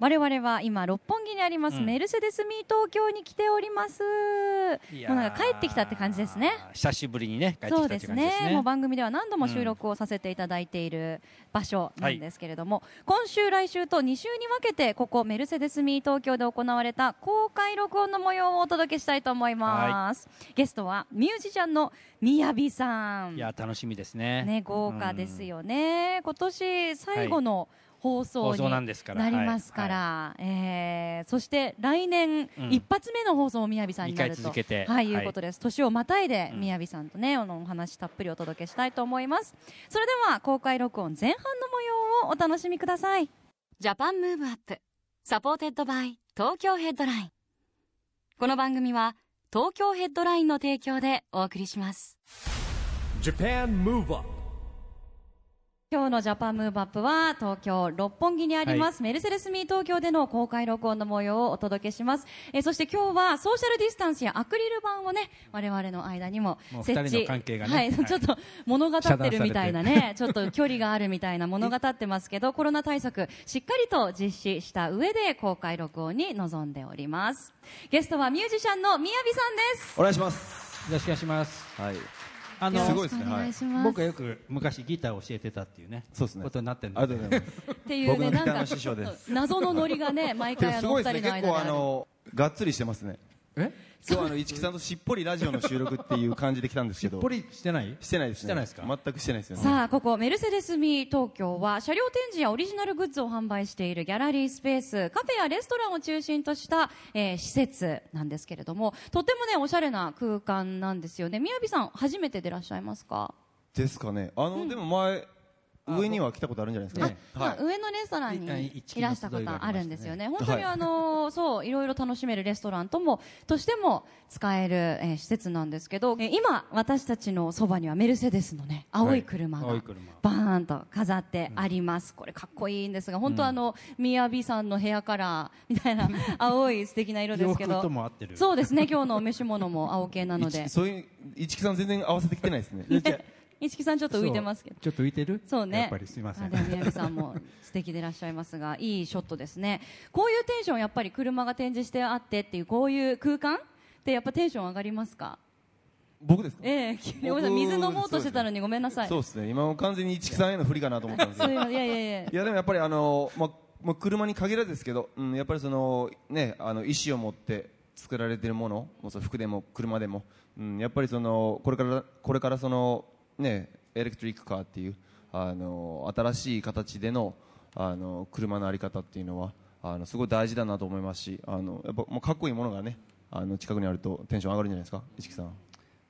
我々は今六本木にあります、うん。メルセデスミー東京に来ております。もうなんか帰ってきたって感じですね。久しぶりにね帰ってきたってそうですね。もう番組では何度も収録をさせていただいている場所なんですけれども、今週、来週と2週に分けてここメルセデスミー東京で行われた公開録音の模様をお届けしたいと思います、ゲストはミュージシャンのみやびさん。いや楽しみですね。ね、豪華ですよね、今年最後の放送放に送なんですから。なりますから、えーそして来年、うん。一発目の放送もみやびさんになると。続けて。はい、はいいうことです。年をまたいでうん。みやびさんとね、あのお話たっぷりお届けしたいと思います。それでは公開録音前半の模様をお楽しみください。 Japan Move Up supported by Tokyo Headline。この番組は東京ヘッドラインの提供でお送りします。Japan Move Up 今日のジャパンムーブアップは東京六本木にあります、メルセデスミー東京での公開録音の模様をお届けします、えーそして今日はソーシャルディスタンスやアクリル板をね我々の間にも設置。ね。はい、はい。ちょっと物語ってるみたいなね。ちょっと距離があるみたいな物語ってますけどコロナ対策しっかりと実施した上で公開録音に臨んでおります。ゲストはミュージシャンのみやびさんです。お願いします。よろしくお願いします。はい。あすごいですねよろしくお願いします、僕はよく昔ギターを教えてたっていうねそうですねことになってるんありがとうございます。っていうねなんか謎のノリがね毎回あのおすごいですね。結構あのがっつりしてますね。え？今日はあの市木さんとしっぽりラジオの収録っていう感じで来たんですけど。してない？してないですね。してないですか？全くしてないですよね。さあ、ここ、メルセデスミ東京は、車両展示やオリジナルグッズを販売しているギャラリースペース、カフェやレストランを中心とした、えー施設なんですけれども、とってもね、おしゃれな空間なんですよね。宮城さん、初めてでいらっしゃいますか？ですかね。あの、でも前上には来たことあるんじゃないですかね。まあはい。上のレストランに一いらしたことあるんですよね。本当にはいあの、そう、いろいろ楽しめるレストランとも、としても使える、えー施設なんですけど、えー今、私たちのそばにはメルセデスのね、青い車がバーンと飾ってあります。これかっこいいんですが、本当あの、みやびさんのヘアカラーみたいな 青い素敵な色ですけど洋服と。も合ってるそうですね、今日のお召し物も青系なので一。そういう市木さん全然合わせてきてないですね。一木さんちょっと浮いてますけど。ちょっと浮いてる？そうね。やっぱりすいません宮城さんも素敵でいらっしゃいますが、いいショットですね。こういうテンションやっぱり車が展示してあってっていうこういう空間ってやっぱテンション上がりますか？僕ですか？ええごめんなさい水飲もうとしてたのにごめんなさい。そうですね。今も完全に市木さんへの不利かなと思ったんですけど。いやいやいや。いやでもやっぱりあの、まあ、まあ、車に限らずですけど、うん、やっぱりそのねあの意思を持って作られているものもう服でも車でも、うん、やっぱりそのこれからこれからそのねエレクトリックカーっていうあの新しい形でのあの車のあり方っていうのはあのすごい大事だなと思いますしあのやっぱもうかっこいいものがねあの近くにあるとテンション上がるんじゃないですか？市木さん。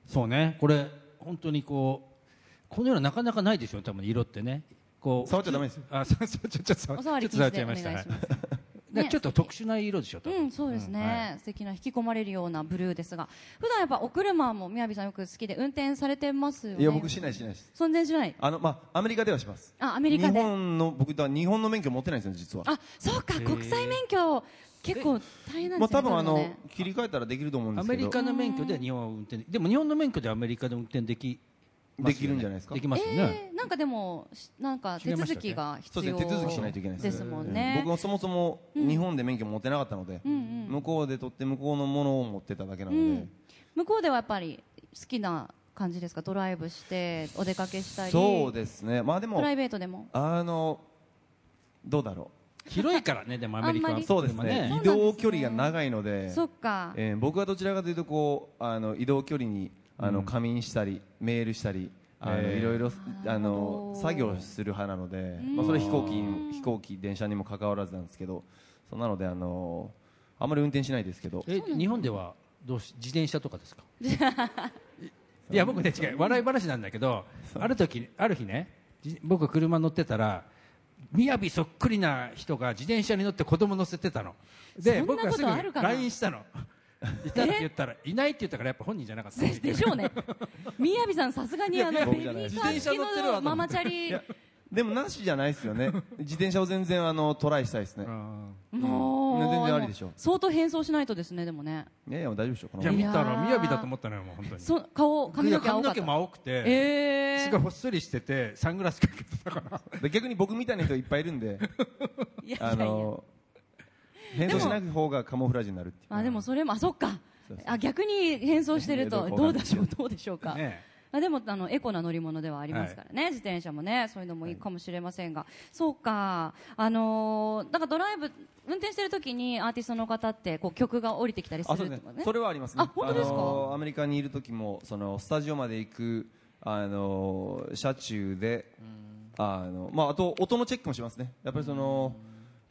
そうね。これ本当にこうこのようななかなかないですよ多分色ってね。こう触っちゃダメですよ。あそうそうちょちょちょお触りちょっ禁と触っちゃいました。止でお願いします。ね。ねちょっと特殊な色でしょうん、そうですね、んはい。素敵な引き込まれるようなブルーですが、普段やっぱお車も宮城さんよく好きで運転されてますよね？いや僕しないしないです。そんなにしない？あの、まあ、アメリカではします。あアメリカで？日本の僕だ日本の免許持ってないんですよ実は。あ、そうか、国際免許、結構大変なんまあ、ですね。多分あのね。切り替えたらできると思うんですけど。アメリカの免許で日本を運転でも日本の免許でアメリカで運転できね。できるんじゃないですか？できますよね、えー、なんかでも、しなんか手続きが必要そうですね手続きしないといけないです。もんね。僕はそもそも日本で免許持ってなかったので、うんうん向こうで取って向こうのものを持ってただけなので、うん。向こうではやっぱり好きな感じですか、ドライブしてお出かけしたり、そうですね。まあでもプライベートでも？あのどうだろ広いからねでもアメリカは。そうですね。移動距離が長いので。そっか、えー僕はどちらかというとこうあの移動距離にあの仮眠したり、メールしたりあのいろいろあの作業する派なので、まあ、それは飛行機に飛行機電車にも関わらずなんですけどそうなのであのあんまり運転しないですけど。え日本ではどうし自転車とかですか？いや僕ね違う笑い話なんだけどある時ある日ねじ僕車乗ってたら雅そっくりな人が自転車に乗って子供乗せてたの。で僕がすぐ LINE したのいたって言ったらいないって言ったからやっぱ本人じゃなかった。で でしょうね。みやびさんさすがにあのベビーカー付きのママチャリ。でもなしじゃないですよね。自転車を全然あのトライしたいですね。うん。もう全然ありでしょ。相当変装しないとですねでもね。いやいや大丈夫でしょこのじゃあ見いやたらー雅だと思ったのよもう本当に。そ顔髪の毛青かった。髪の毛も青くて、えすごいほっそりしててサングラスかけてたから。で逆に僕みたいな人いっぱいいるんで。ー、いやいやいや。あの変装しない方がカモフラージュになるって。いうあでもそれもあそっか。そうそう。あ逆に変装してるとねどうでしょうどうでしょうか、ねあでもあのエコな乗り物ではありますからね、自転車もねそういうのもいいかもしれませんが、そうか。あのー、なんかドライブ運転してる時にアーティストの方ってこう曲が降りてきたりするとかね。それはありますね。あ本当ですか？のアメリカにいる時もそのスタジオまで行くあの車中であのまああと音のチェックもしますね。やっぱりその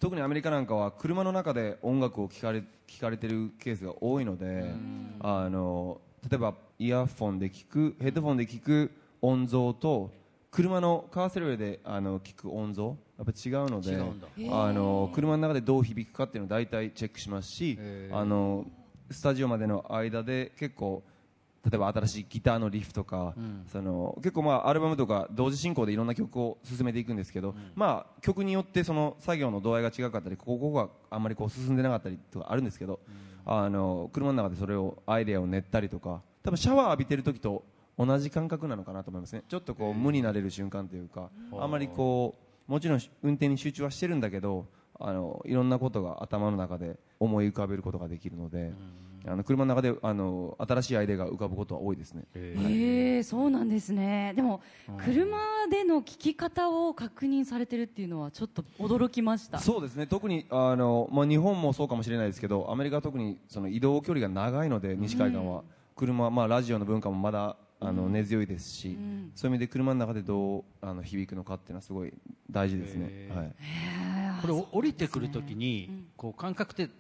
特にアメリカなんかは車の中で音楽を聴かれ聞かれてるケースが多いのであの例えばイヤフォンで聞くヘッドフォンで聞く音像と車のカーセルであの聞く音像やっぱ違うのであの車の中でどう響くかっていうのを大体チェックしますしあのスタジオまでの間で結構例えば新しいギターのリフとか、その結構まあアルバムとか同時進行でいろんな曲を進めていくんですけど、まあ曲によってその作業の度合いが違かったりここここがあんまりこう進んでなかったりとかあるんですけど、あの車の中でそれをアイデアを練ったりとか多分シャワー浴びてる時と同じ感覚なのかなと思いますね。ちょっとこう無になれる瞬間というか、あ。んまりこうもちろん運転に集中はしてるんだけどあのいろんなことが頭の中で思い浮かべることができるので、あの車の中であの新しいアイデアが浮かぶことは多いですね。へえそうなんですね。でも車での聞き方を確認されてるっていうのはちょっと驚きました。そうですね。特にあの、まあ、日本もそうかもしれないですけどアメリカは特にその移動距離が長いので西海岸は、車、まあ、ラジオの文化もまだあの根強いですし、ん。そういう意味で車の中でどうあの響くのかっていうのはすごい大事ですね。はい。これ降りてくるときに、こう感覚って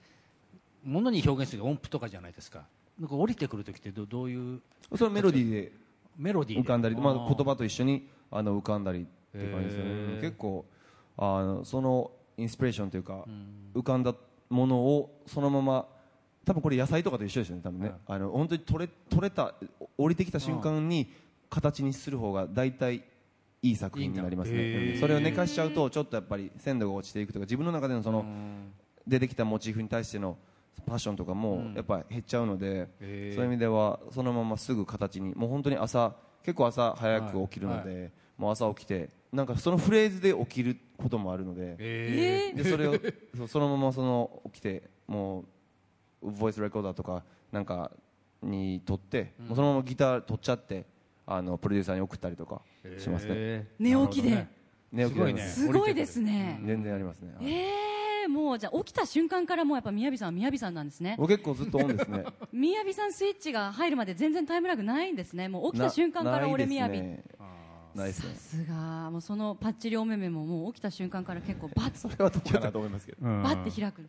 ものに表現する音符とかじゃないですか。なんか降りてくるときってどどういう？それはメロディーでメロディーで。浮かんだり、まあ、ー。言葉と一緒にあの浮かんだりって感じですよね。結構あのそのインスピレーションというか、浮かんだものをそのまま多分これ野菜とかと一緒ですよね多分ね、あの本当に取れ取れた降りてきた瞬間に形にする方が大体いい作品になりますね。それを寝かしちゃうとちょっとやっぱり鮮度が落ちていくとか自分の中でのその出てきたモチーフに対してのパッションとかもやっぱ減っちゃうので、そういう意味ではそのまますぐ形にもう本当に朝結構朝早く起きるので、もう朝起きてなんかそのフレーズで起きることもあるので、ええでそれをそのままその起きてもうボイスレコーダーとかなんかに撮って、もうそのままギター撮っちゃってあのプロデューサーに送ったりとかしますね、え寝起きで、寝起きすごいね。ですすごいですね全然ありますね、はいええもうじゃあ起きた瞬間からもうやっぱみやびさんはみやびさんなんですね。僕結構ずっとオンですね。みやびさんスイッチが入るまで全然タイムラグないんですね。もう起きた瞬間から俺みやびないですね。さすが。もうそのパッチリお目目ももう起きた瞬間から結構バッそれはどうかなと思いますけど。うんバッて開く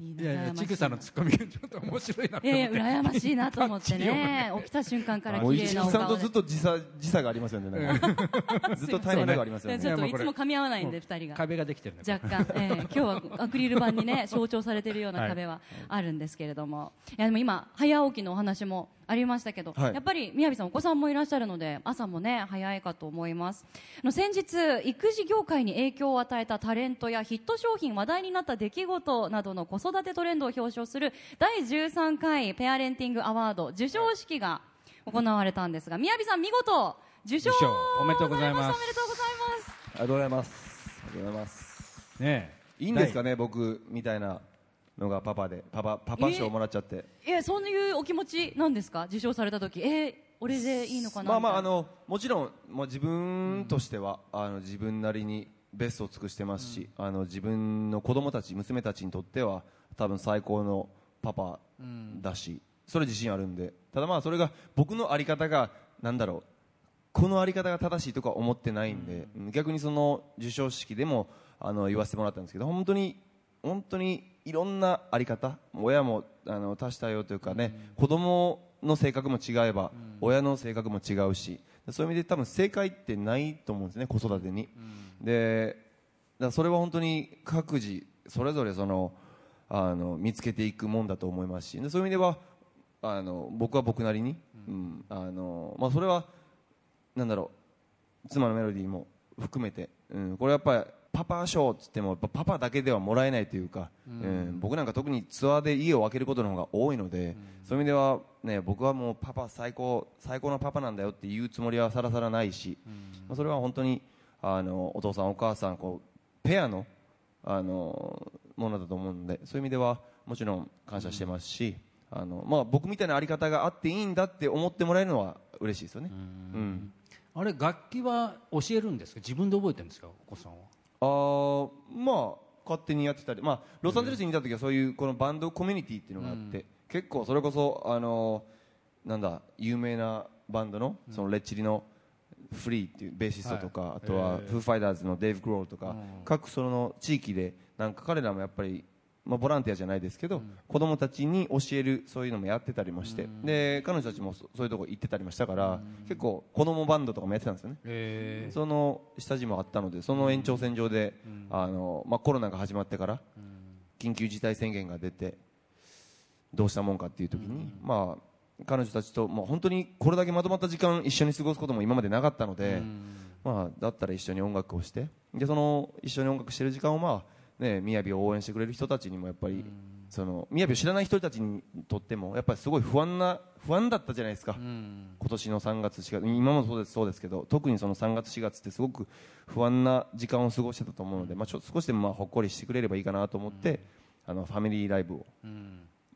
いやいやちぐさのツッコミがちょっと面白いなとええ思って、羨ましいなと思ってね。起きた瞬間からもう綺麗なお石木さんと顔でずっと時差時差がありますよねなんかずっとタイムラグがありますよね。ちょっといつも噛み合わないんで二人が。壁ができてるね若干、えー 今日はアクリル板にね象徴されているような壁はあるんですけれども、い、やでも今早起きのお話もありましたけど、はい。やっぱり宮城さんお子さんもいらっしゃるので朝もね早いかと思います。あの先日育児業界に影響を与えたタレントやヒット商品話題になった出来事などの子育てトレンドを表彰する第13回ペアレンティングアワード授賞式が行われたんですが宮城さん見事受賞受賞。おめでとうございます。おめでとうございます。ありがとうございます。ありがとうございます。ねいいんですかね僕みたいなのがパパでパパパパ賞もらっちゃって。いやそういうお気持ちなんですか？受賞された時。えー、俺でいいのかな？まあまああのもちろんもう自分としては、あの自分なりにベストを尽くしてますし、あの自分の子供たち娘たちにとっては多分最高のパパだし、それ自信あるんで。ただまあそれが僕のあり方がなんだろうこのあり方が正しいとか思ってないんで、逆にその授賞式でもあの言わせてもらったんですけど本当に本当にいろんなあり方親もあの多種多様というかね、子供の性格も違えば、親の性格も違うしそういう意味で多分正解ってないと思うんですね子育てに、でらそれは本当に各自それぞれそのあの見つけていくもんだと思いますしでそういう意味ではあの僕は僕なりに、うん。あのまあ、それはなんだろう妻のメロディーも含めて、うん、これやっぱりパパ賞っつってもパパだけではもらえないというか、うん。僕なんか特にツアーで家を空けることの方が多いので、そういう意味では、ね、僕はもうパパ最高最高のパパなんだよって言うつもりはさらさらないし、まあ、それは本当にあのお父さんお母さんこうペアのあのものだと思うのでそういう意味ではもちろん感謝してますし、あのまあ、僕みたいなあり方があっていいんだって思ってもらえるのは嬉しいですよね。うん。あれ楽器は教えるんですか？自分で覚えてるんですか？お子さんはあーまあ勝手にやってたり、まあ、ロサンゼルスにいた時はそういうこのバンドコミュニティっていうのがあって、結構それこそあのなんだ有名なバンドのそのレッチリのフリーっていうベーシストとか、はい。あとはフー。ファイターズのデーブ・グロールとか、各その地域でなんか彼らもやっぱり、まあ、ボランティアじゃないですけど、子供たちに教えるそういうのもやってたりもして、で彼女たちもそそういうとこ行ってたりもしたから、結構子供バンドとかもやってたんですよね。えその下地もあったのでその延長線上で、あのまあ、コロナが始まってから緊急事態宣言が出てどうしたもんかっていう時に、まあ、彼女たちと、まあ、本当にこれだけまとまった時間一緒に過ごすことも今までなかったので、まあ、だったら一緒に音楽をしてでその一緒に音楽してる時間を、まあね、雅を応援してくれる人たちにもやっぱり、その雅を知らない人たちにとってもやっぱりすごい不安な不安だったじゃないですか。今年の3月4月今もそうですそうですけど特にその3月4月ってすごく不安な時間を過ごしてたと思うので、まあ、ちょ少しでもまあほっこりしてくれればいいかなと思って、あのファミリーライブを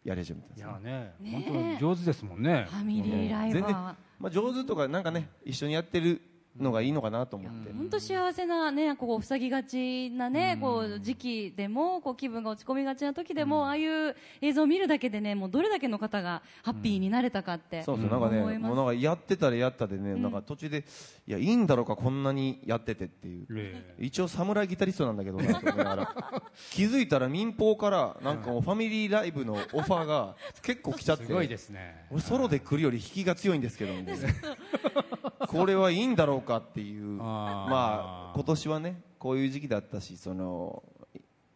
やり始めたんです。ねいやねね本当上手ですもんね。ファミリーライブ全然、はまあ、上手とかなんかね一緒にやってるのがいいのかなと思って、本当幸せなねこう塞ぎがちなねこう時期でもこう気分が落ち込みがちな時でもああいう映像を見るだけでねもうどれだけの方がハッピーになれたかってそうそう。なんかねもうなんかやってたらやったでね、なんか途中でいやいいんだろうかこんなにやっててっていう。え。一応侍ギタリストなんだけど 気づいたら民放からなんかファミリーライブのオファーが結構来ちゃって。すごいですね。俺ソロで来るより引きが強いんですけど これはいいんだろうかっていうまあ今年はねこういう時期だったしその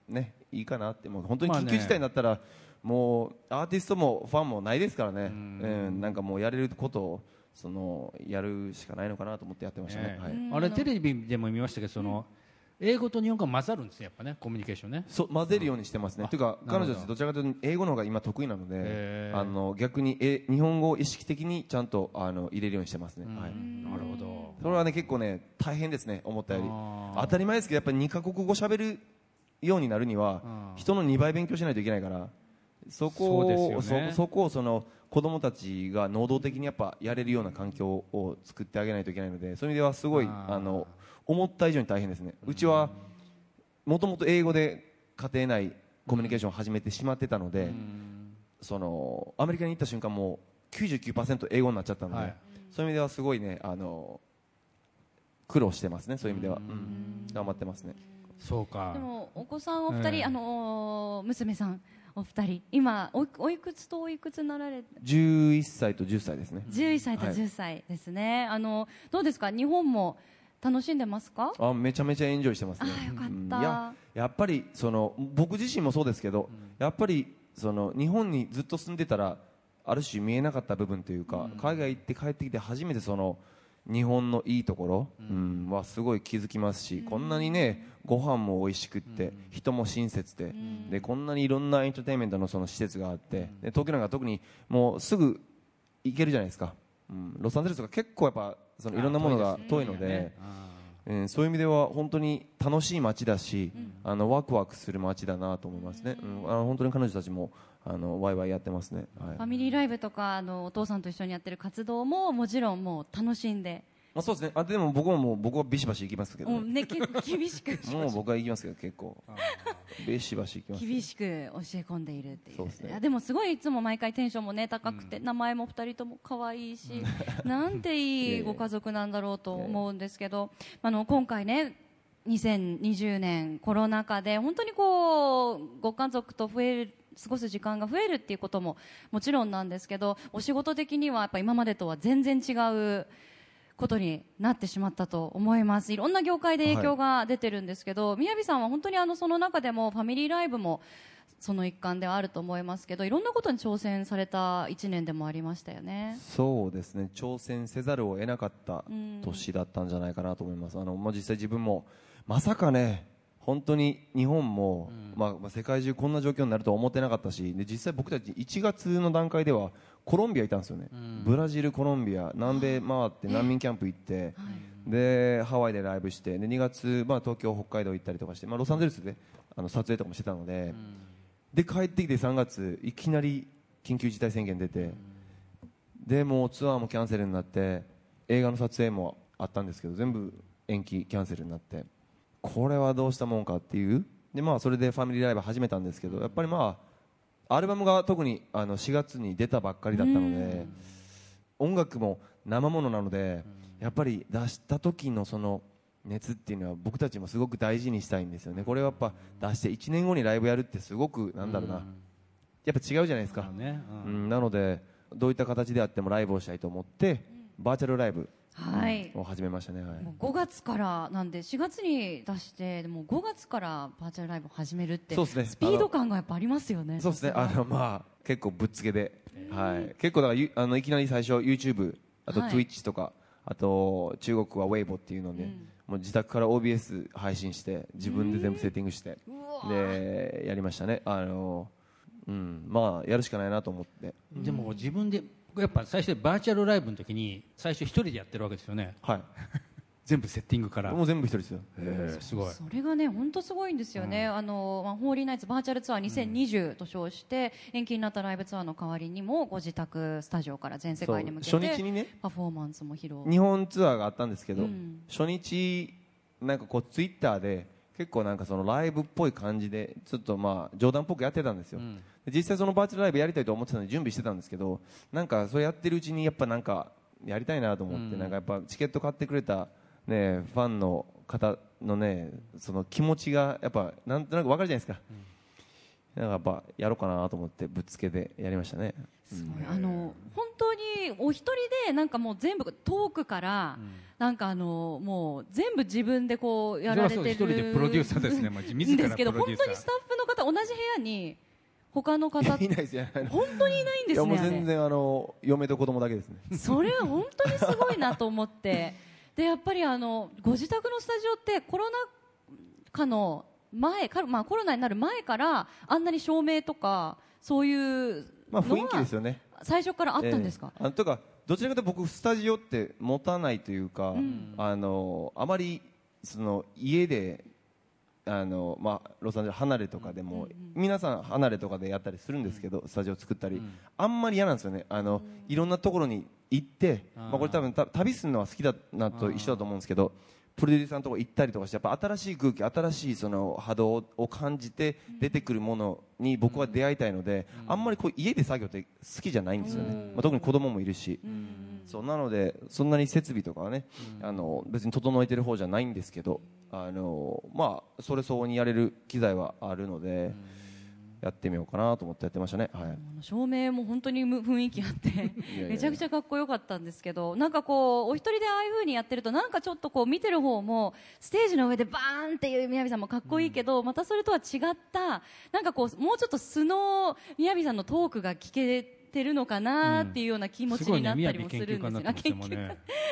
ねいいかなってもう本当に緊急事態になったら、もうアーティストもファンもないですからね。うん。なんかもうやれることをそのやるしかないのかなと思ってやってましたね。ねはい。あれテレビでも見ましたけどその英語と日本語が混ざるんですねやっぱねコミュニケーションね。そう混ぜるようにしてますね。というか彼女たちどちらかというと英語の方が今得意なのであの逆にえ日本語を意識的にちゃんとあの入れるようにしてますね。はい。なるほど。それはね結構ね大変ですね思ったより。当たり前ですけどやっぱり2カ国語喋るようになるにはうん。人の2倍勉強しないといけないからそこそうをですよね。そそこをその子供たちが能動的にやっぱやれるような環境を作ってあげないといけないのでそういう意味ではすごいあの思った以上に大変ですね。うちはもともと英語で家庭内コミュニケーションを始めてしまってたのでそのアメリカに行った瞬間もう99%英語になっちゃったので、はい。そういう意味ではすごいねあの苦労してますねそういう意味では、うん。頑張ってますね。そうか。でもお子さんお二人、ええあの娘さんお二人。今おいおいくつとおいくつなられ11歳と10歳ですね。11歳とはい。10歳ですね、あのどうですか？日本も楽しんでますか？あめちゃめちゃエンジョイしてますね。あよかった。うん。いややっぱりその僕自身もそうですけど、やっぱりその日本にずっと住んでたらある種見えなかった部分というか、海外行って帰ってきて初めてその日本のいいところ、うん。はすごい気づきますし、こんなにねご飯も美味しくって、人も親切で,、でこんなにいろんなエンターテインメントのその施設があって、で東京なんか特にもうすぐ行けるじゃないですか、うん、ロサンゼルスが結構やっぱそのいろんなものが遠いので。うん、そういう意味では本当に楽しい街だし、あのワクワクする街だなと思いますね、うん。あの本当に彼女たちもあのワイワイやってますね、はい。ファミリーライブとかあのお父さんと一緒にやってる活動ももちろんもう楽しんで、まあ、そうですね。あでも僕ももう僕はビシバシ行きますけど、もうねき 厳しく。もう僕は行きますけど結構。ビシバシ行きます。厳しく教え込んでいるっていう。そうですね。いやでもすごいいつも毎回テンションもね高くて、名前も二人とも可愛いしなんていいご家族なんだろうと思うんですけど あの今回ね2020年コロナ禍で本当にこうご家族と増える過ごす時間が増えるっていうことももちろんなんですけどお仕事的にはやっぱ今までとは全然違うことになってしまったと思います。いろんな業界で影響が出てるんですけど、宮城さんは本当にあのその中でもファミリーライブもその一環ではあると思いますけどいろんなことに挑戦された1年でもありましたよね。そうですね。挑戦せざるを得なかった年だったんじゃないかなと思います、あのまあ、実際自分もまさかね本当に日本も、まあ、まあ世界中こんな状況になるとは思ってなかったしで実際僕たち1月の段階ではコロンビアいたんですよね、ブラジル、コロンビア南米回って難民キャンプ行って、でハワイでライブしてで2月、まあ、東京、北海道行ったりとかして、まあ、ロサンゼルスであの撮影とかもしてたので、で帰ってきて3月いきなり緊急事態宣言出て、でもうツアーもキャンセルになって映画の撮影もあったんですけど全部延期キャンセルになってこれはどうしたもんかっていう。で、まあ、それでファミリーライブ始めたんですけどやっぱりまあアルバムが特にあの4月に出たばっかりだったので音楽も生ものなのでやっぱり出した時のその熱っていうのは僕たちもすごく大事にしたいんですよね。これはやっぱ出して1年後にライブやるってすごくなんだろうな、やっぱ違うじゃないですか、ね。うん、なのでどういった形であってもライブをしたいと思って、バーチャルライブを始めましたね、はい、5月からなんで4月に出してもう5月からバーチャルライブを始めるってそうです、ね、スピード感がやっぱありますよねそうですね。あの、まあ、結構ぶっつけで、はい、結構だからあのいきなり最初 YouTube あと Twitch とか、はい、あと中国は Weibo っていうので、うん。もう自宅から OBS 配信して自分で全部セッティングしてでやりましたね。あの、うん、まあやるしかないなと思って。でも自分でやっぱ最初バーチャルライブの時に最初一人でやってるわけですよね。はい。全部セッティングから。もう全部一人ですよ。すごい。それがね本当すごいんですよね、うん、あの、まあ、ホーリーナイツバーチャルツアー2020と称して、延期になったライブツアーの代わりにもご自宅スタジオから全世界に向けて初日にね。パフォーマンスも披露。日本ツアーがあったんですけど、うん、初日なんかこうツイッターで結構なんかそのライブっぽい感じでちょっとまあ冗談っぽくやってたんですよ、うん、実際そのバーチャルライブやりたいと思ってたので準備してたんですけどなんかそれやってるうちにやっぱなんかやりたいなと思って、うん、なんかやっぱチケット買ってくれたね、ファンの方のねその気持ちがやっぱなんとなく分かるじゃないですか、うん、なんかやっぱやろうかなと思ってぶっつけでやりましたね、うん、あの本当にお一人でなんかもう全部トークから、うん、なんかあのもう全部自分でこうやられてる一人でプロデューサーですね。自らですけど本当にスタッフの方同じ部屋に他の方 いないですよ本当にいないんですね全然あの嫁と子供だけですね。それは本当にすごいなと思って。でやっぱりあのご自宅のスタジオってコロナ禍の前か、まあ、コロナになる前からあんなに照明とかそういうまあ雰囲気ですよね。最初からあったんですか、えー、あとかどちらかというと僕スタジオって持たないというか、うん、あのあまりその家であのまあ、ロサンゼルス離れとかでも、うんうん、皆さん離れとかでやったりするんですけど、スタジオ作ったり、うん、あんまり嫌なんですよね。あの、いろんなところに行って、まあ、これ多分旅するのは好きだなと一緒だと思うんですけどプロデューサーのところ行ったりとかしてやっぱ新しい空気新しいその波動を感じて出てくるものに僕は出会いたいので、あんまりこう家で作業って好きじゃないんですよね、まあ、特に子供もいるし、そうなのでそんなに設備とかはね、あの別に整えてる方じゃないんですけどあの、まあ、それ相応にやれる機材はあるので。やってみようかなと思ってやってましたね、はい、照明も本当に雰囲気あって めちゃくちゃかっこよかったんですけどなんかこうお一人でああいう風にやってるとなんかちょっとこう見てる方もステージの上でバーンっていう宮城さんもかっこいいけど、うん、またそれとは違ったなんかこうもうちょっと素の宮城さんのトークが聞けてるのかなっていうような気持ちになったりもするんですよ、ね、研究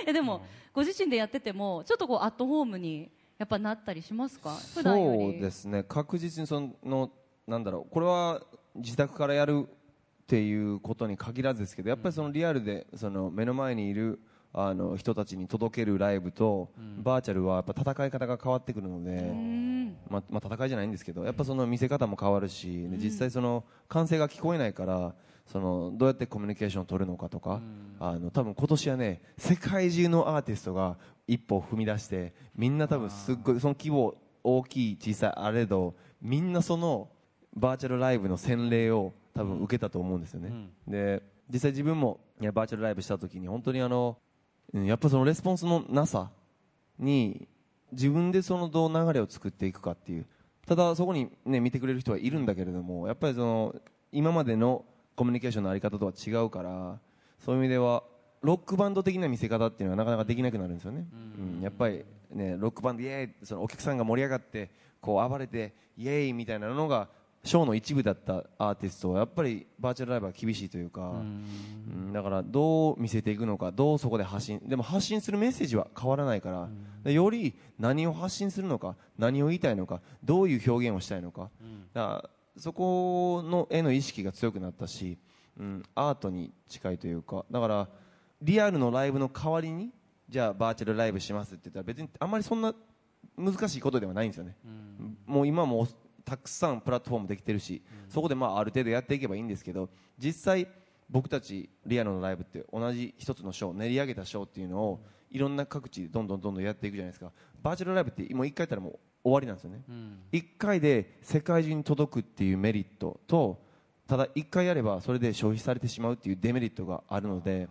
ね、でも、ご自身でやっててもちょっとこうアットホームにやっぱなったりしますか？そうですね。確実にそのなんだろうこれは自宅からやるっていうことに限らずですけどやっぱりそのリアルでその目の前にいるあの人たちに届けるライブと、バーチャルはやっぱ戦い方が変わってくるので、ままあ、戦いじゃないんですけどやっぱその見せ方も変わるし、実際その歓声が聞こえないからそのどうやってコミュニケーションを取るのかとか、あの多分今年はね世界中のアーティストが一歩踏み出してみんな多分すっごいその規模大きい小さいあれどみんなそのバーチャルライブの洗礼を多分受けたと思うんですよね、うん、で実際自分もいやバーチャルライブした時に本当にあのやっぱそのレスポンスのなさに自分でそのどう流れを作っていくかっていう。ただそこにね見てくれる人はいるんだけれどもやっぱりその今までのコミュニケーションのあり方とは違うからそういう意味ではロックバンド的な見せ方っていうのはなかなかできなくなるんですよね、うん。やっぱりねロックバンドイエーイそのお客さんが盛り上がってこう暴れてイエーイみたいなのがショーの一部だったアーティストはやっぱりバーチャルライブは厳しいというか、うん。だからどう見せていくのかどうそこで発信でも発信するメッセージは変わらないから、でより何を発信するのか何を言いたいのかどういう表現をしたいのか,、だからそこのへの意識が強くなったし、うん、アートに近いというかだからリアルのライブの代わりにじゃあバーチャルライブしますって言ったら別にあんまりそんな難しいことではないんですよね、もう今もうたくさんプラットフォームできてるし、そこでまあある程度やっていけばいいんですけど実際僕たちリアルのライブって同じ一つのショー練り上げたショーっていうのをいろんな各地でどんどんどんどんやっていくじゃないですか。バーチャルライブってもう1回やったらもう終わりなんですよね、1回で世界中に届くっていうメリットとただ1回やればそれで消費されてしまうっていうデメリットがあるので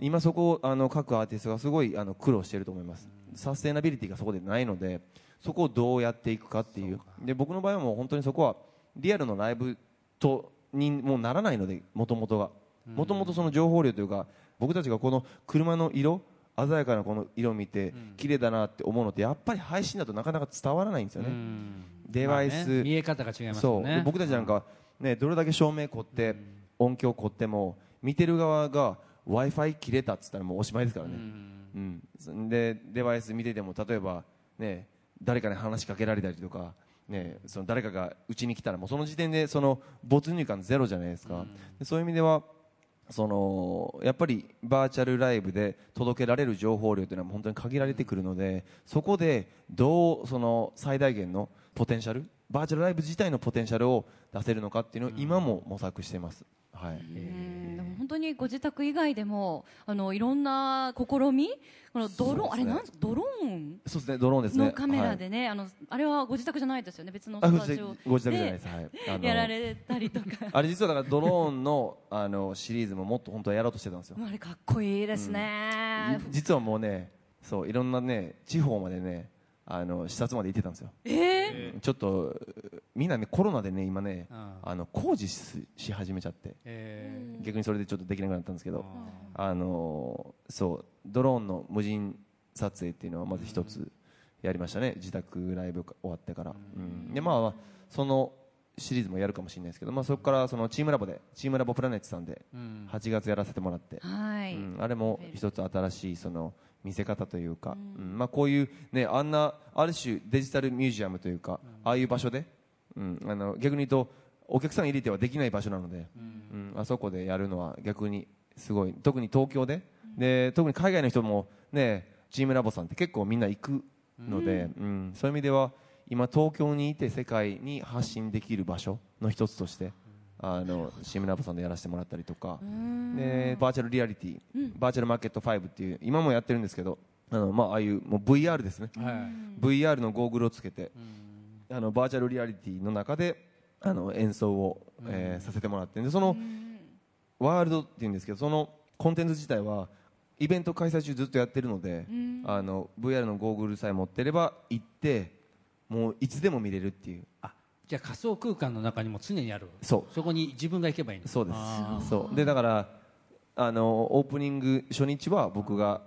今そこをあの各アーティストがすごいあの苦労していると思います。サステナビリティがそこでないのでそこをどうやっていくかっていう。で僕の場合はもう本当にそこはリアルのライブとにもうならないのでもともとが。もともとその情報量というか僕たちがこの車の色鮮やかなこの色を見て綺麗だなって思うのってやっぱり配信だとなかなか伝わらないんですよね。デバイス、まあね見え方が違いますね。僕たちなんか、ね、どれだけ照明凝って、音響凝っても見てる側が w i f i 切れたっつったらもうおしまいですからね、うん。でデバイス見てても例えば、ね、誰かに話しかけられたりとか、ね、その誰かがうちに来たらもうその時点でその没入感ゼロじゃないですか、でそういう意味ではそのやっぱりバーチャルライブで届けられる情報量というのは本当に限られてくるのでそこでどうその最大限のポテンシャルバーチャルライブ自体のポテンシャルを出せるのかっていうのを今も模索しています、はい。うんでも本当にご自宅以外でもあのいろんな試み？このドローン、あれなん？ドローン？そうですね。ドローンですね。のカメラでね、あのあれはご自宅じゃないですよね。別のスタジオ。ご自宅じゃないです、はい、やられたりとか。あれ実はだからドローンのあのシリーズももっと本当はやろうとしてたんですよ。あれかっこいいですね、い実はもうねそういろんなね地方までねあの視察まで行ってたんですよ。えちょっとみんなねコロナでね今ねああの工事しし始めちゃって。え逆にそれでちょっとできなくなったんですけど。あのそうドローンの無人撮影っていうのはまず一つやりましたね。自宅ライブ終わってから、うん。でまあまあそのシリーズもやるかもしれないですけど、まあ、そこからそのチームラボでチームラボプラネットさんでうん。8月やらせてもらって、はい、うん、あれも一つ新しいその見せ方というか、うん。まあ、こういう、ね、あんなある種デジタルミュージアムというか、ああいう場所で、うん、あの逆に言うとお客さん入れてはできない場所なので、うん。あそこでやるのは逆にすごい特に東京でで特に海外の人も、ね、チームラボさんって結構みんな行くので、うんそういう意味では今東京にいて世界に発信できる場所の一つとしてあのチームラボさんでやらせてもらったりとか。でバーチャルリアリティ、バーチャルマーケット5っていう今もやってるんですけどあの、まあ、ああいうもう VR ですね、はい。VR のゴーグルをつけて、あのバーチャルリアリティの中であの演奏を、えーさせてもらって。でそのワールドっていうんですけどそのコンテンツ自体はイベント開催中ずっとやってるので、あの VR のゴーグルさえ持ってれば行ってもういつでも見れるっていう。あじゃあ仮想空間の中にも常にある。そう。そこに自分が行けばいいんですそうです。あそう。でだからあのオープニング初日は僕が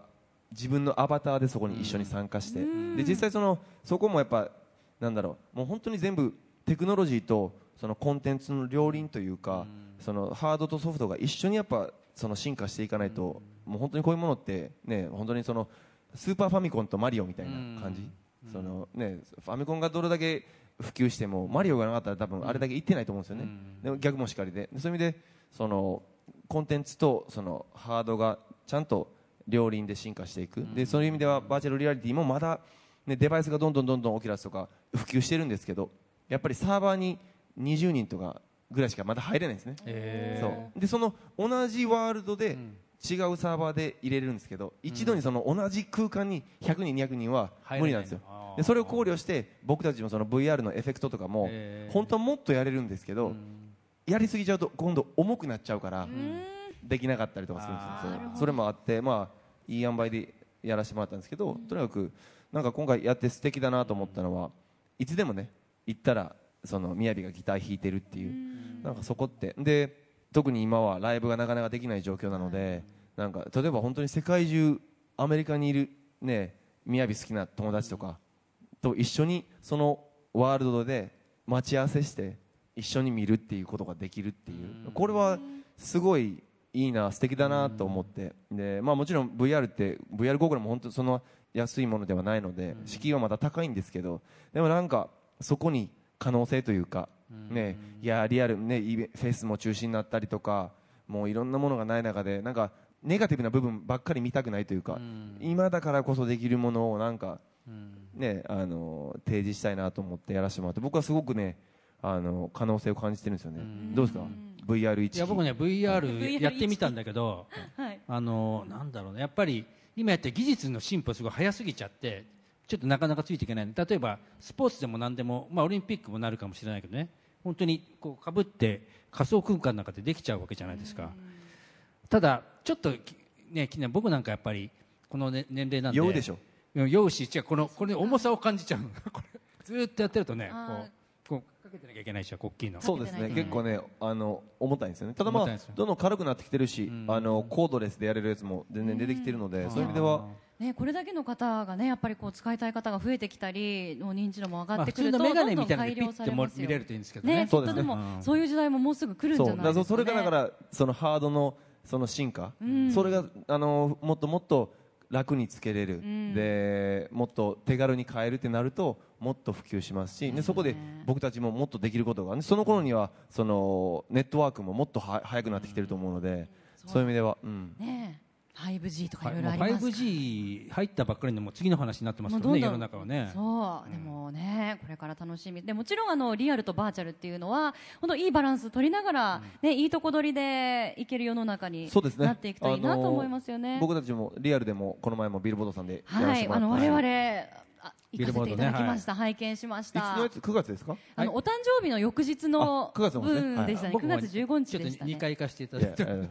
自分のアバターでそこに一緒に参加して、で実際そのそこもやっぱなんだろう。もう本当に全部テクノロジーとそのコンテンツの両輪というか、そのハードとソフトが一緒にやっぱその進化していかないと、もう本当にこういうものってね本当にそのスーパーファミコンとマリオみたいな感じ、そのねファミコンがどれだけ普及してもマリオがなかったら多分あれだけいってないと思うんですよね、でも逆もしかりで。そういう意味でそのコンテンツとそのハードがちゃんと両輪で進化していく、でそういう意味ではバーチャルリアリティもまだ、ね、デバイスがどんどんどんどんオキュラスとか普及してるんですけどやっぱりサーバーに20人とかぐらいしかまだ入れないんですね、へそうでその同じワールドで違うサーバーで入れれるんですけど、一度にその同じ空間に100人200人は無理なんですよ。でそれを考慮して僕たちもその VR のエフェクトとかも本当はもっとやれるんですけど、やりすぎちゃうと今度重くなっちゃうから、できなかったりとかするんですよ。それもあってまあいい塩梅でやらせてもらったんですけど、とにかくなんか今回やって素敵だなと思ったのはいつでもね行ったらその雅がギター弾いてるっていう、なんかそこって。で特に今はライブがなかなかできない状況なのでなんか例えば本当に世界中アメリカにいるね雅好きな友達とかと一緒にそのワールドで待ち合わせして一緒に見るっていうことができるっていう。これはすごいいいな素敵だなと思って。で、まあ、もちろん VR って VR ゴーグルも本当その安いものではないので敷居はまだ高いんですけどでもなんかそこに可能性というか、ね、いやリアル、ね、イベフェスも中止になったりとかもういろんなものがない中でなんかネガティブな部分ばっかり見たくないというか、今だからこそできるものをなんか、ね、あの提示したいなと思ってやらせてもらって僕はすごくねあの可能性を感じてるんですよね、どうですか？VR1 いや僕ね VR やってみたんだけど、はい。あのなんだろうね。やっぱり今やってる技術の進歩すごい早すぎちゃってちょっとなかなかついていけない。例えばスポーツでも何でも、まあ、オリンピックもなるかもしれないけどね。本当にこうかぶって仮想空間の中でできちゃうわけじゃないですか、ただちょっときね僕なんかやっぱりこの、ね、年齢なんで。酔うでしょ。うん酔うし違うこのこれに重さを感じちゃう。の これずーっとやってるとねこうこうかけてなきゃいけないでしょ国旗の。そうですね。結構ねあの重たいんですよね。ただまあどんどん軽くなってきてるし、あのコードレスでやれるやつも全然出てきてるので、そういう意味ではね、これだけの方がねやっぱりこう使いたい方が増えてきたりの認知度も上まあ普がってくると、通のメガネみたいなのでピ見れるといいんですけどね。ね、きっとでも、うん。そういう時代ももうすぐ来るんじゃないですか、ね、それがだからそのハードのその進化、それがあのもっともっと楽につけれる、でもっと手軽に買えるってなるともっと普及しますし、でそこで僕たちももっとできることが、ね、その頃にはそのネットワークももっとは早くなってきてると思うので、そういう意味では、うん、ね 5G とかはいいろいろありますか？ら 5G 入ったばっかりでもう次の話になってますからね世の中はね。そう、でもねこれから楽しみ。でもちろんあのリアルとバーチャルっていうのは本当いいバランス取りながら、ねいいとこ取りでいける世の中にそうですね。なっていくといいなと思いますよね。僕たちもリアルでもこの前もビルボードさんではい、あの我々あ行かせていただきました、ビ拝見しましいつたのやつ9月ですか？あの、お誕生日の翌日のあ9月のですね。分でしたね、僕も9月15日でしたね。2回行かせていたいだいて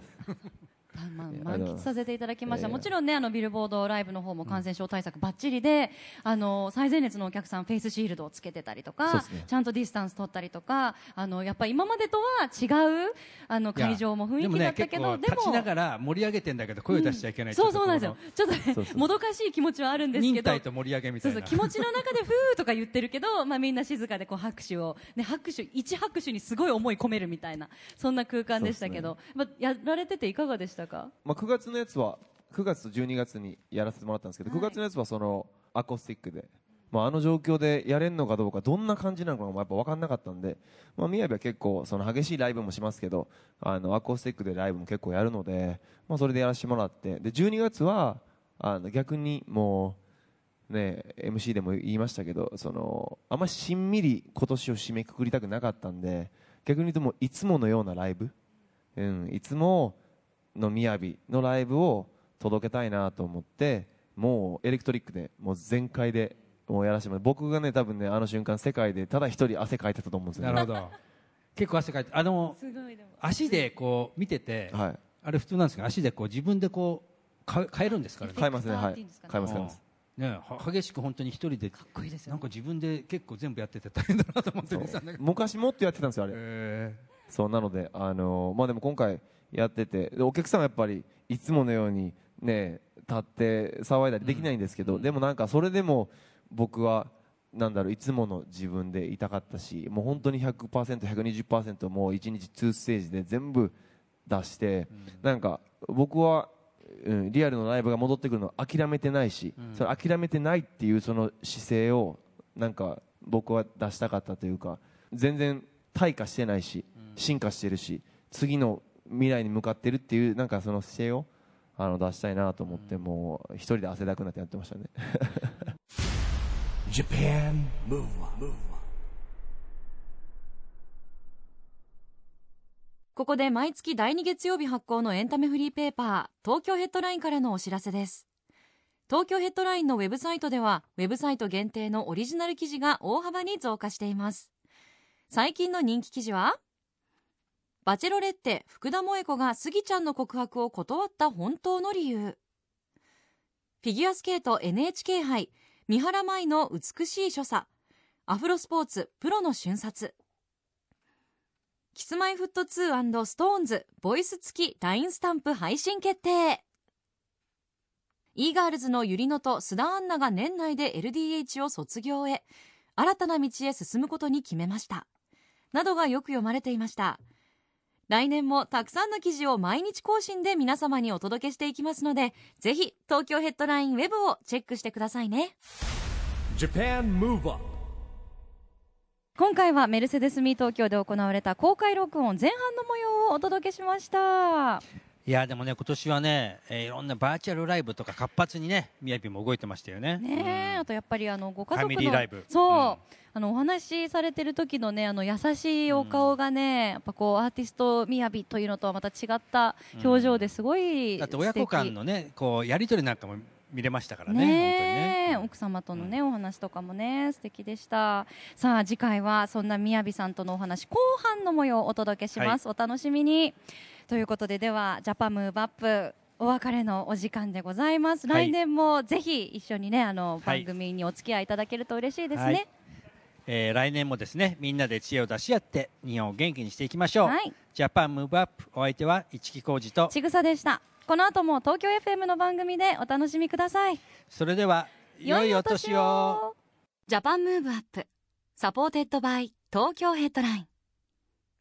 満喫させていただきました、もちろんねあのビルボードライブの方も感染症対策ばっちりで、あの最前列のお客さんフェイスシールドをつけてたりとか、ね。ちゃんとディスタンス取ったりとかあのやっぱ今までとは違うあの会場も雰囲気だったけどでも立ちながら盛り上げてんだけど声を出しちゃいけないそうそうなんですよ。ちょっとねもどかしい気持ちはあるんですけ忍ど耐と盛り上げみたそういな。そう気持ちの中でふーとか言ってるけど、まあ、みんな静かでこう拍手を、ね、拍手一拍手にすごい思い込めるみたいなそんな空間でしたけど、まあ、やられてていかがでした？か？まあ、9月のやつは9月と12月にやらせてもらったんですけど、はい。9月のやつはそのアコースティックで、まあ、あの状況でやれるのかどうかどんな感じなのかもやっぱ分かんなかったんで、まあ、宮城は結構その激しいライブもしますけどあのアコースティックでライブも結構やるので、まあ、それでやらせてもらってで12月はあの逆にもう、ね、MC でも言いましたけどそのあんまりしんみり今年を締めくくりたくなかったんで逆に言うともういつものようなライブ、うん、いつものみやびのライブを届けたいなと思ってもうエレクトリックでもう全開でもうやらせてもらって僕がね多分ねあの瞬間世界でただ一人汗かいてたと思うんですよ、ね、なるほど。結構汗かいてあの足でこう見てて、はい。あれ普通なんですけど足でこう自分でこうか変えるんですからね？買いますねはい。クターっていうんですかね？買います買います。ねは激しく本当に一人でかっこいいですよ。なんか自分で結構全部やってて大変だなと思って昔もっとやってたんですよあれへそうなので、あのーまあ、でも今回やってて。でお客さんはやっぱりいつものように、ね、立って騒いだりできないんですけど、でもなんかそれでも僕はなんだろういつもの自分でいたかったしもう本当に 100%120% もう1日2ステージで全部出して、なんか僕は、うん、リアルのライブが戻ってくるのを諦めてないし、それ諦めてないっていうその姿勢をなんか僕は出したかったというか全然退化してないし進化してるし次の未来に向かってるっていうなんかその姿勢をあの出したいなと思って、もう一人で汗だくなってやってましたね。Japan Move Up, ここで毎月第2月曜日発行のエンタメフリーペーパー東京ヘッドラインからのお知らせです。東京ヘッドラインのウェブサイトではウェブサイト限定のオリジナル記事が大幅に増加しています。最近の人気記事は？バチェロレッテ福田萌子がスギちゃんの告白を断った本当の理由。フィギュアスケート NHK 杯三原舞の美しい所作。アフロスポーツプロの瞬殺。キスマイフット 2& ストーンズボイス付き LINE スタンプ配信決定。イーガールズのゆりのと須田アンナが年内で LDH を卒業へ。新たな道へ進むことに決めました。などがよく読まれていました。来年もたくさんの記事を毎日更新で皆様にお届けしていきますのでぜひ東京ヘッドラインウェブをチェックしてくださいね。Japan Move Up 今回はメルセデスミー東京で行われた公開録音前半の模様をお届けしました。いやでもね今年はね、えーいろんなバーチャルライブとか活発にね宮城も動いてましたよね。ねえ、うん。あとやっぱりあのご家族ファミリーライブ。のそう、うんお話しされてる時のねあの優しいお顔がね、やっぱこうアーティストみやびというのとはまた違った表情ですごいだって親子間のねこうやり取りなんかも見れましたからねねえ本当にね。奥様とのね、お話とかもね素敵でした。さあ次回はそんなみやびさんとのお話後半の模様をお届けします、お楽しみに。ということでではジャパムーブアップお別れのお時間でございます、はい。来年もぜひ一緒にねあのはい。番組にお付き合いいただけると嬉しいですね、はいえー来年もですねみんなで知恵を出し合って日本を元気にしていきましょう。はい。ジャパンムーブアップお相手は市木浩二と。ちぐさでした。この後も東京 FM の番組でお楽しみください。それでは良いお年を。 Japan Move Up supported by Tokyo Headline。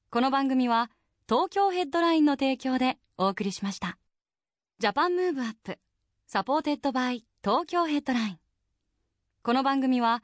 この番組は東京ヘッドラインの提供でお送りしました。 Japan Move Up supported by Tokyo Headline。この番組は